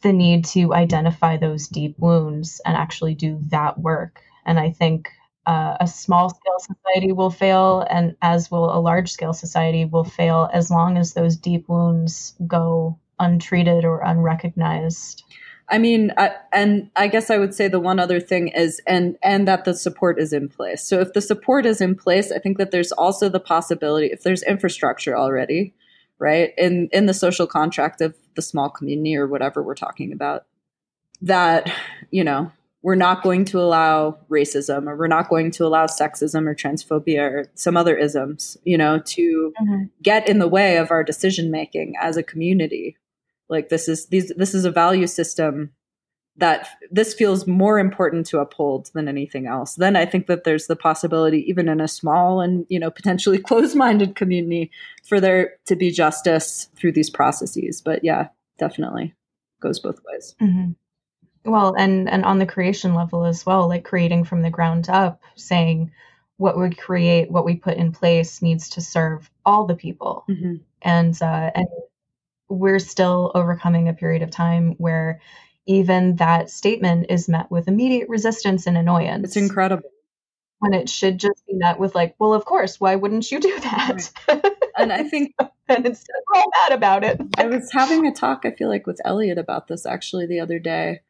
the need to identify those deep wounds and actually do that work. And i think uh, a small scale society will fail and as will a large scale society will fail as long as those deep wounds go untreated or unrecognized I mean, I, and I guess I would say the one other thing is, and and that the support is in place. So if the support is in place, I think that there's also the possibility, if there's infrastructure already, right, in in the social contract of the small community or whatever we're talking about, that you know we're not going to allow racism or we're not going to allow sexism or transphobia or some other isms, you know, to mm-hmm. get in the way of our decision making as a community like this is these this is a value system that this feels more important to uphold than anything else then i think that there's the possibility even in a small and you know potentially closed-minded community for there to be justice through these processes but yeah definitely goes both ways mm-hmm. well and and on the creation level as well like creating from the ground up saying what we create what we put in place needs to serve all the people mm-hmm. and uh, and we're still overcoming a period of time where even that statement is met with immediate resistance and annoyance. It's incredible. When it should just be met with like, well, of course, why wouldn't you do that? Right. And I think and instead we're all mad about it. I was having a talk, I feel like, with Elliot about this actually the other day.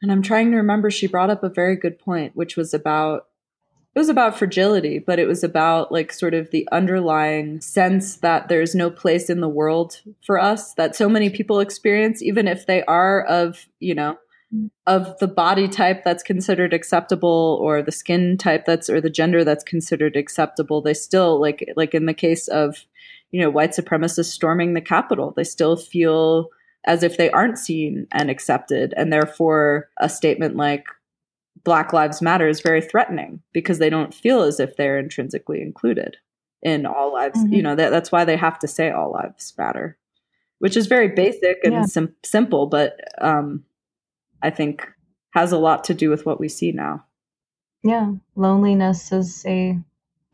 And I'm trying to remember she brought up a very good point, which was about it was about fragility, but it was about like sort of the underlying sense that there's no place in the world for us that so many people experience, even if they are of, you know, mm. of the body type that's considered acceptable or the skin type that's or the gender that's considered acceptable they still like like in the case of you know white supremacists storming the capitol they still feel as if they aren't seen and accepted and therefore a statement like black lives matter is very threatening because they don't feel as if they're intrinsically included in all lives mm-hmm. you know that, that's why they have to say all lives matter which is very basic and yeah. sim- simple but um I think has a lot to do with what we see now. Yeah, loneliness is a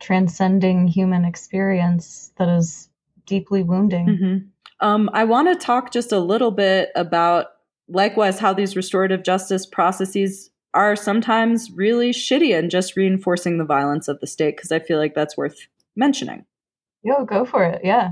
transcending human experience that is deeply wounding. Mm-hmm. Um, I want to talk just a little bit about, likewise, how these restorative justice processes are sometimes really shitty and just reinforcing the violence of the state, because I feel like that's worth mentioning. Yo, go for it. Yeah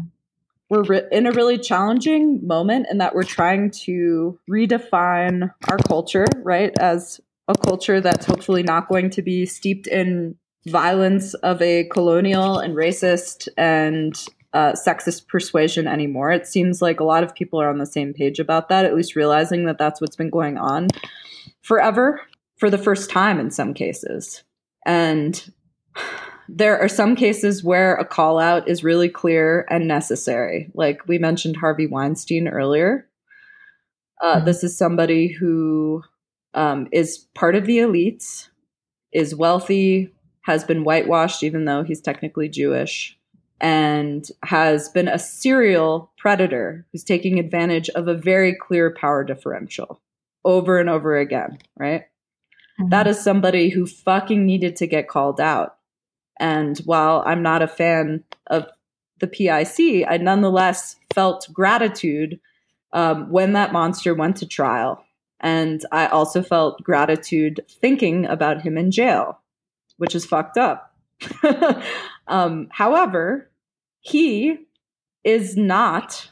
we're re- in a really challenging moment in that we're trying to redefine our culture, right, as a culture that's hopefully not going to be steeped in violence of a colonial and racist and uh, sexist persuasion anymore. It seems like a lot of people are on the same page about that, at least realizing that that's what's been going on forever for the first time in some cases. And there are some cases where a call out is really clear and necessary. Like we mentioned Harvey Weinstein earlier. Uh, mm-hmm. This is somebody who um, is part of the elites, is wealthy, has been whitewashed, even though he's technically Jewish, and has been a serial predator who's taking advantage of a very clear power differential over and over again, right? Mm-hmm. That is somebody who fucking needed to get called out and while I'm not a fan of the PIC, I nonetheless felt gratitude um, when that monster went to trial. And I also felt gratitude thinking about him in jail, which is fucked up. um, however, he is not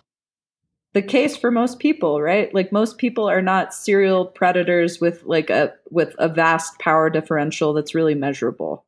the case for most people, right? Like most people are not serial predators with like a with a vast power differential that's really measurable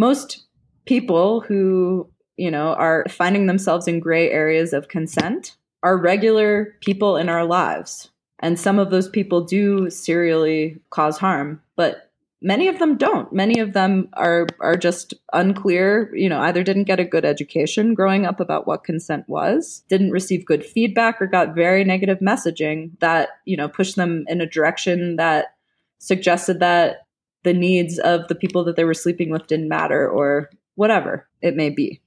most people who, you know, are finding themselves in gray areas of consent are regular people in our lives. And some of those people do serially cause harm, but many of them don't. Many of them are are just unclear, you know, either didn't get a good education growing up about what consent was, didn't receive good feedback or got very negative messaging that, you know, pushed them in a direction that suggested that the needs of the people that they were sleeping with didn't matter or whatever it may be.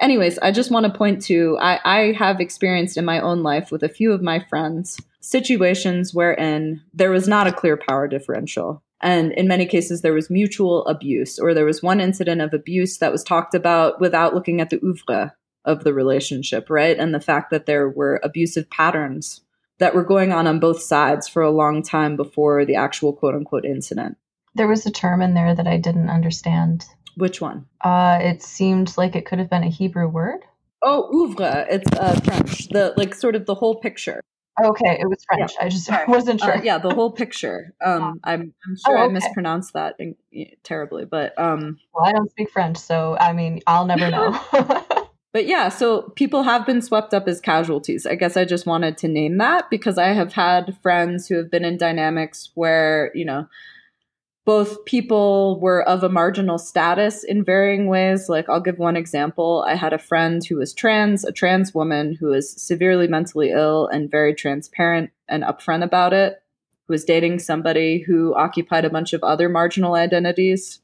Anyways, I just want to point to I, I have experienced in my own life with a few of my friends situations wherein there was not a clear power differential. And in many cases, there was mutual abuse, or there was one incident of abuse that was talked about without looking at the oeuvre of the relationship, right? And the fact that there were abusive patterns that were going on on both sides for a long time before the actual quote unquote incident. There was a term in there that I didn't understand. Which one? Uh, it seemed like it could have been a Hebrew word. Oh, oeuvre. It's uh, French. The like sort of the whole picture. Okay, it was French. Yeah. I just wasn't sure. Uh, yeah, the whole picture. Um, I'm, I'm sure oh, okay. I mispronounced that in, terribly, but um, well, I don't speak French, so I mean, I'll never know. but yeah, so people have been swept up as casualties. I guess I just wanted to name that because I have had friends who have been in dynamics where you know both people were of a marginal status in varying ways. Like, I'll give one example. I had a friend who was trans, a trans woman who was severely mentally ill and very transparent and upfront about it, who was dating somebody who occupied a bunch of other marginal identities.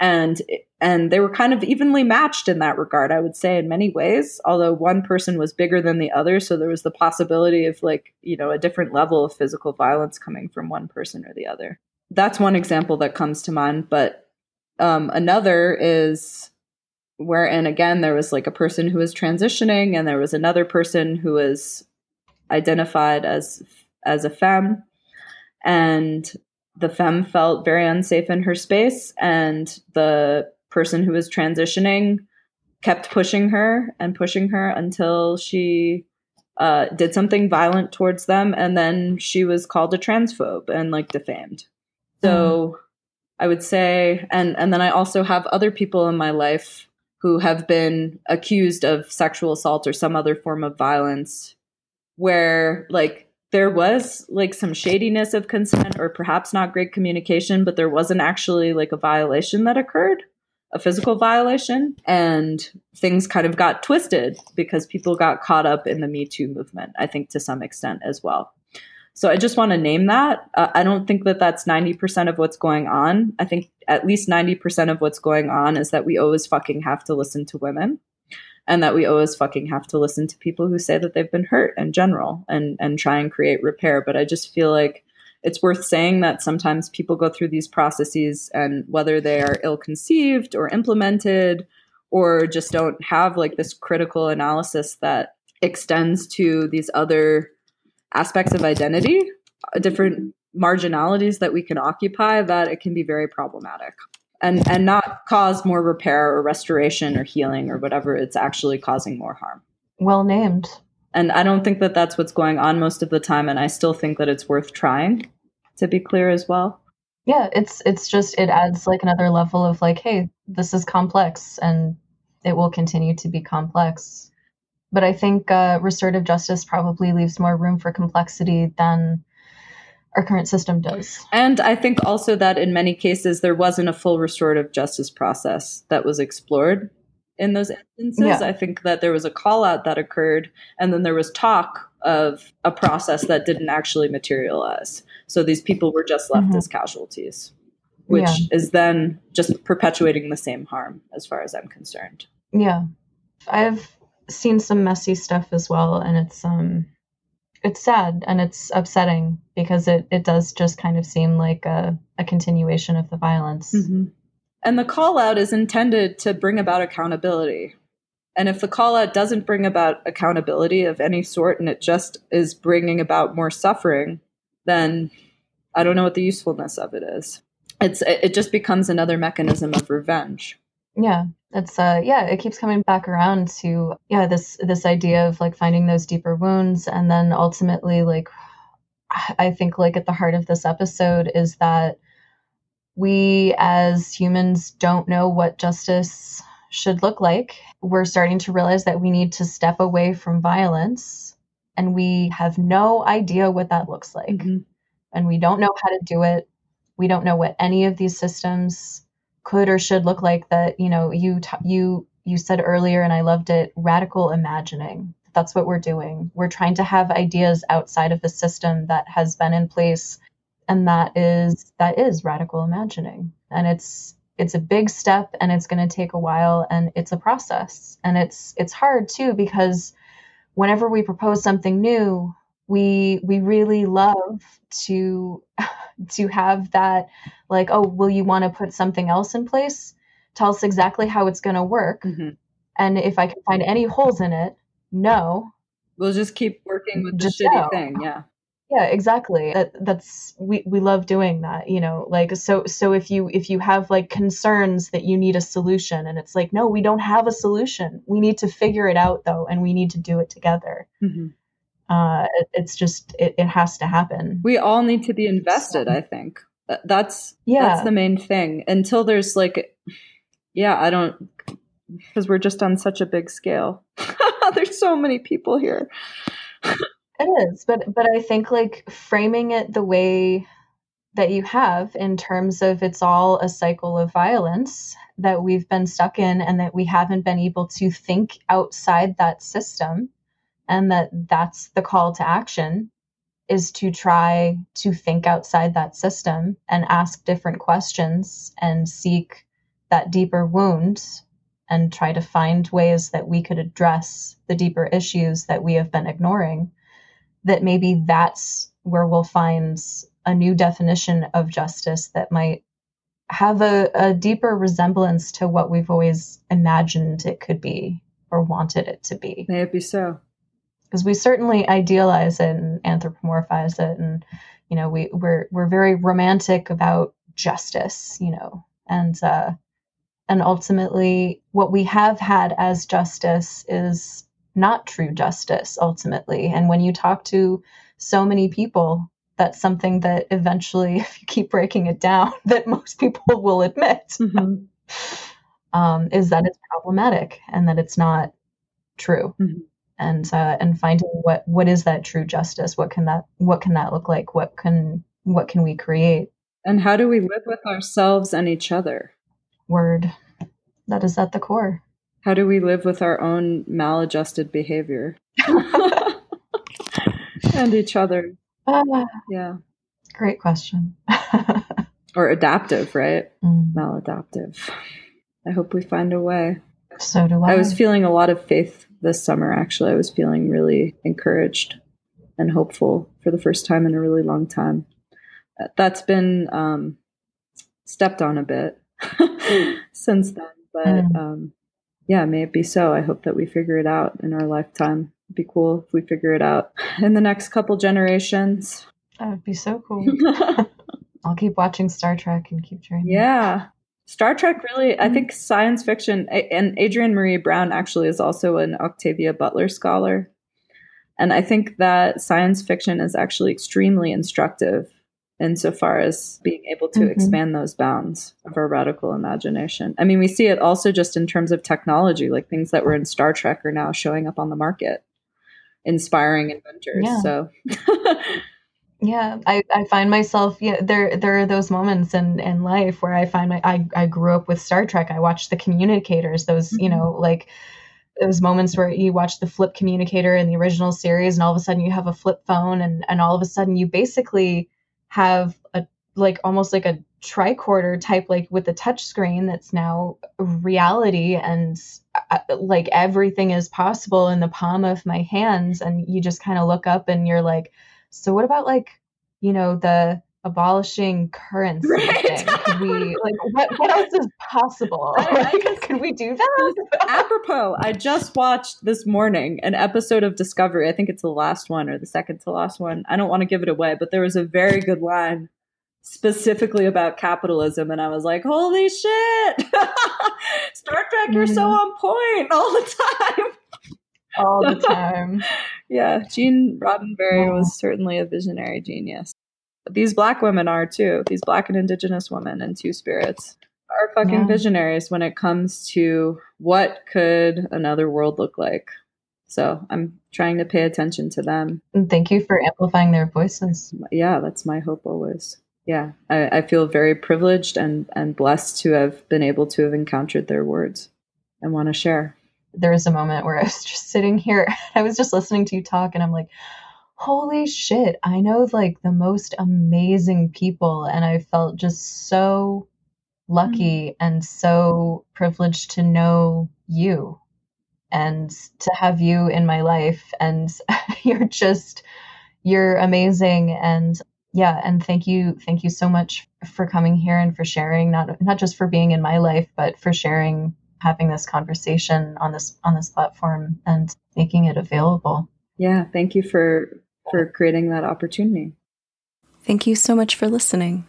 And and they were kind of evenly matched in that regard, I would say, in many ways. Although one person was bigger than the other, so there was the possibility of like you know a different level of physical violence coming from one person or the other that's one example that comes to mind. But um, another is wherein again there was like a person who was transitioning, and there was another person who was identified as as a femme, and the femme felt very unsafe in her space, and the person who was transitioning kept pushing her and pushing her until she uh, did something violent towards them, and then she was called a transphobe and like defamed. So mm. I would say, and and then I also have other people in my life who have been accused of sexual assault or some other form of violence, where like there was like some shadiness of consent or perhaps not great communication, but there wasn't actually like a violation that occurred, a physical violation. And things kind of got twisted because people got caught up in the Me Too movement, I think to some extent as well. So I just want to name that. Uh, I don't think that that's 90% of what's going on. I think at least 90% of what's going on is that we always fucking have to listen to women and that we always fucking have to listen to people who say that they've been hurt in general and and try and create repair but i just feel like it's worth saying that sometimes people go through these processes and whether they are ill conceived or implemented or just don't have like this critical analysis that extends to these other aspects of identity uh, different marginalities that we can occupy that it can be very problematic. And and not cause more repair or restoration or healing or whatever it's actually causing more harm. Well named. And i don't think that that's what's going on most of the time and i still think that it's worth trying to be clear as well. Yeah it's it's just it adds like another level of like hey this is complex and it will continue to be complex but i think uh, restorative justice probably leaves more room for complexity than our current system does. And I think also that in many cases there wasn't a full restorative justice process that was explored in those instances. Yeah. I think that there was a call out that occurred and then there was talk of a process that didn't actually materialize. So these people were just left mm-hmm. as casualties, which yeah. is then just perpetuating the same harm as far as I'm concerned. Yeah. I've seen some messy stuff as well and it's um it's sad and it's upsetting because it, it does just kind of seem like a, a continuation of the violence. Mm-hmm. And the call out is intended to bring about accountability. And if the call out doesn't bring about accountability of any sort and it just is bringing about more suffering, then I don't know what the usefulness of it is. It's it just becomes another mechanism of revenge. Yeah it's uh yeah it keeps coming back around to yeah this this idea of like finding those deeper wounds. And then ultimately like i think like at the heart of this episode is that we as humans don't know what justice should look like. We're starting to realize that we need to step away from violence and we have no idea what that looks like. Mm-hmm. and we don't know how to do it. We don't know what any of these systems could or should look like that you know you t- you you said earlier and i loved it radical imagining. That's what we're doing. We're trying to have ideas outside of the system that has been in place and that is that is radical imagining. And it's it's a big step and it's going to take a while and it's a process. And it's it's hard too because whenever we propose something new we we really love to to have that like oh will you want to put something else in place? Tell us exactly how it's going to work mm-hmm. and if i can find any holes in it no. We'll just keep working with the shitty no. thing yeah. Yeah exactly. That, that's we, we love doing that you know like so so if you if you have like concerns that you need a solution and it's like no we don't have a solution. We need to figure it out though and we need to do it together. Mm-hmm uh, it, it's just it, it has to happen. We all need to be invested. I think that's yeah that's the main thing. Until there's like, yeah, I don't because we're just on such a big scale. there's so many people here. it is, but but I think like framing it the way that you have in terms of it's all a cycle of violence that we've been stuck in and that we haven't been able to think outside that system and that that's the call to action is to try to think outside that system and ask different questions and seek that deeper wound and try to find ways that we could address the deeper issues that we have been ignoring that maybe that's where we'll find a new definition of justice that might have a, a deeper resemblance to what we've always imagined it could be or wanted it to be. May it be so because we certainly idealize it and anthropomorphize it and you know we we're we're very romantic about justice you know and uh and ultimately what we have had as justice is not true justice ultimately and when you talk to so many people that's something that eventually if you keep breaking it down that most people will admit mm-hmm. um, is that it's problematic and that it's not true mm-hmm. And uh, and finding what what is that true justice? What can that what can that look like? What can what can we create? And how do we live with ourselves and each other? Word. That is at the core. How do we live with our own maladjusted behavior? And each other. Uh, yeah. Great question. Or adaptive right? Mm. maladaptive. I hope we find a way so do I. I was feeling a lot of faith this summer, actually. I was feeling really encouraged and hopeful for the first time in a really long time. That's been um, stepped on a bit since then. But mm. um, yeah, may it be so. I hope that we figure it out in our lifetime. It'd be cool if we figure it out in the next couple generations. That would be so cool. I'll keep watching Star Trek and keep dreaming. Yeah. Star Trek really, I mm-hmm. think science fiction, and Adrienne Maree Brown actually is also an Octavia Butler scholar. And I think that science fiction is actually extremely instructive insofar as being able to mm-hmm. expand those bounds of our radical imagination. I mean, we see it also just in terms of technology, like things that were in Star Trek are now showing up on the market, inspiring inventors. Yeah. So Yeah, I, I find myself yeah there there are those moments in in life where I find my I I grew up with Star Trek. I watched the communicators, those, you know, mm-hmm. like those moments where you watch the flip communicator in the original series and all of a sudden you have a flip phone and and all of a sudden you basically have a like almost like a tricorder type like with a touch screen that's now reality and uh, like everything is possible in the palm of my hands and you just kind of look up and you're like so what about like, you know, the abolishing currency right. thing? We like what what else is possible? Like, could we do that? Apropos, I just watched this morning an episode of Discovery. I think it's the last one or the second to last one. I don't want to give it away, but there was a very good line specifically about capitalism and I was like, "Holy shit. Star Trek, you're so mm-hmm. on point all the time." All the time. yeah, Gene Roddenberry was certainly a visionary genius. These black women are too. These black and indigenous women and two spirits are fucking yeah. visionaries when it comes to what could another world look like. So I'm trying to pay attention to them. And thank you for amplifying their voices. Yeah, that's my hope always. Yeah, I, I feel very privileged and, and blessed to have been able to have encountered their words and want to share there was a moment where I was just sitting here, I was just listening to you talk, and I'm like, holy shit, I know like the most amazing people, and I felt just so lucky mm-hmm. and so privileged to know you and to have you in my life. And you're just, you're amazing. And yeah, and thank you, thank you so much for coming here and for sharing, not not just for being in my life, but for sharing having this conversation on this on this platform and making it available. Yeah, thank you for for creating that opportunity. Thank you so much for listening.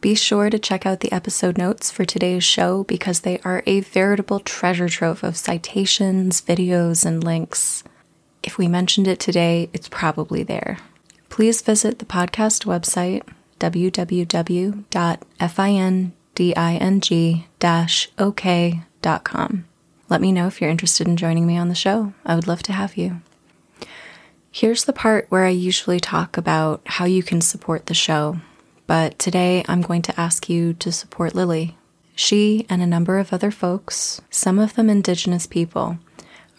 Be sure to check out the episode notes for today's show because they are a veritable treasure trove of citations, videos, and links. If we mentioned it today, it's probably there. Please visit the podcast website www.finding-ok let me know if you're interested in joining me on the show. I would love to have you. Here's the part where I usually talk about how you can support the show, but today I'm going to ask you to support Lily. She and a number of other folks, some of them Indigenous people,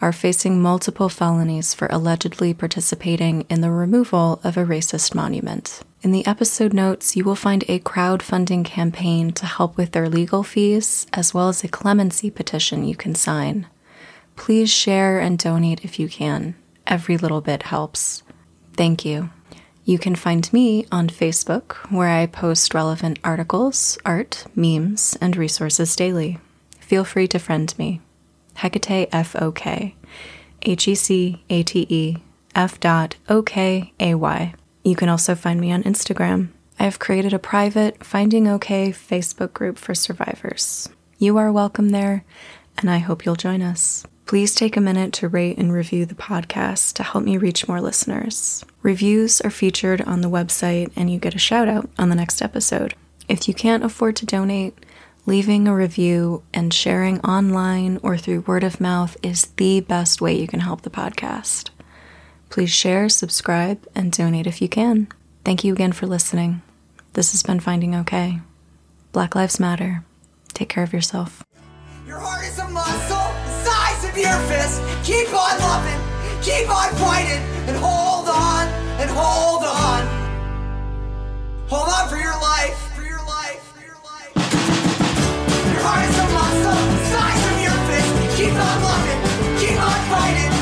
are facing multiple felonies for allegedly participating in the removal of a racist monument. In the episode notes, you will find a crowdfunding campaign to help with their legal fees, as well as a clemency petition you can sign. Please share and donate if you can. Every little bit helps. Thank you. You can find me on Facebook, where I post relevant articles, art, memes, and resources daily. Feel free to friend me. Hecate F O K, H E C A T E F dot O K A Y. You can also find me on Instagram. I have created a private Finding OK Facebook group for survivors. You are welcome there, and I hope you'll join us. Please take a minute to rate and review the podcast to help me reach more listeners. Reviews are featured on the website, and you get a shout out on the next episode. If you can't afford to donate, leaving a review and sharing online or through word of mouth is the best way you can help the podcast. Please share, subscribe, and donate if you can. Thank you again for listening. This has been Finding Okay. Black Lives Matter. Take care of yourself. Your heart is a muscle, the size of your fist. Keep on loving, keep on fighting, and hold on, and hold on. Hold on for your life heart is muscle, size of your fist. Keep on loving, keep on fighting.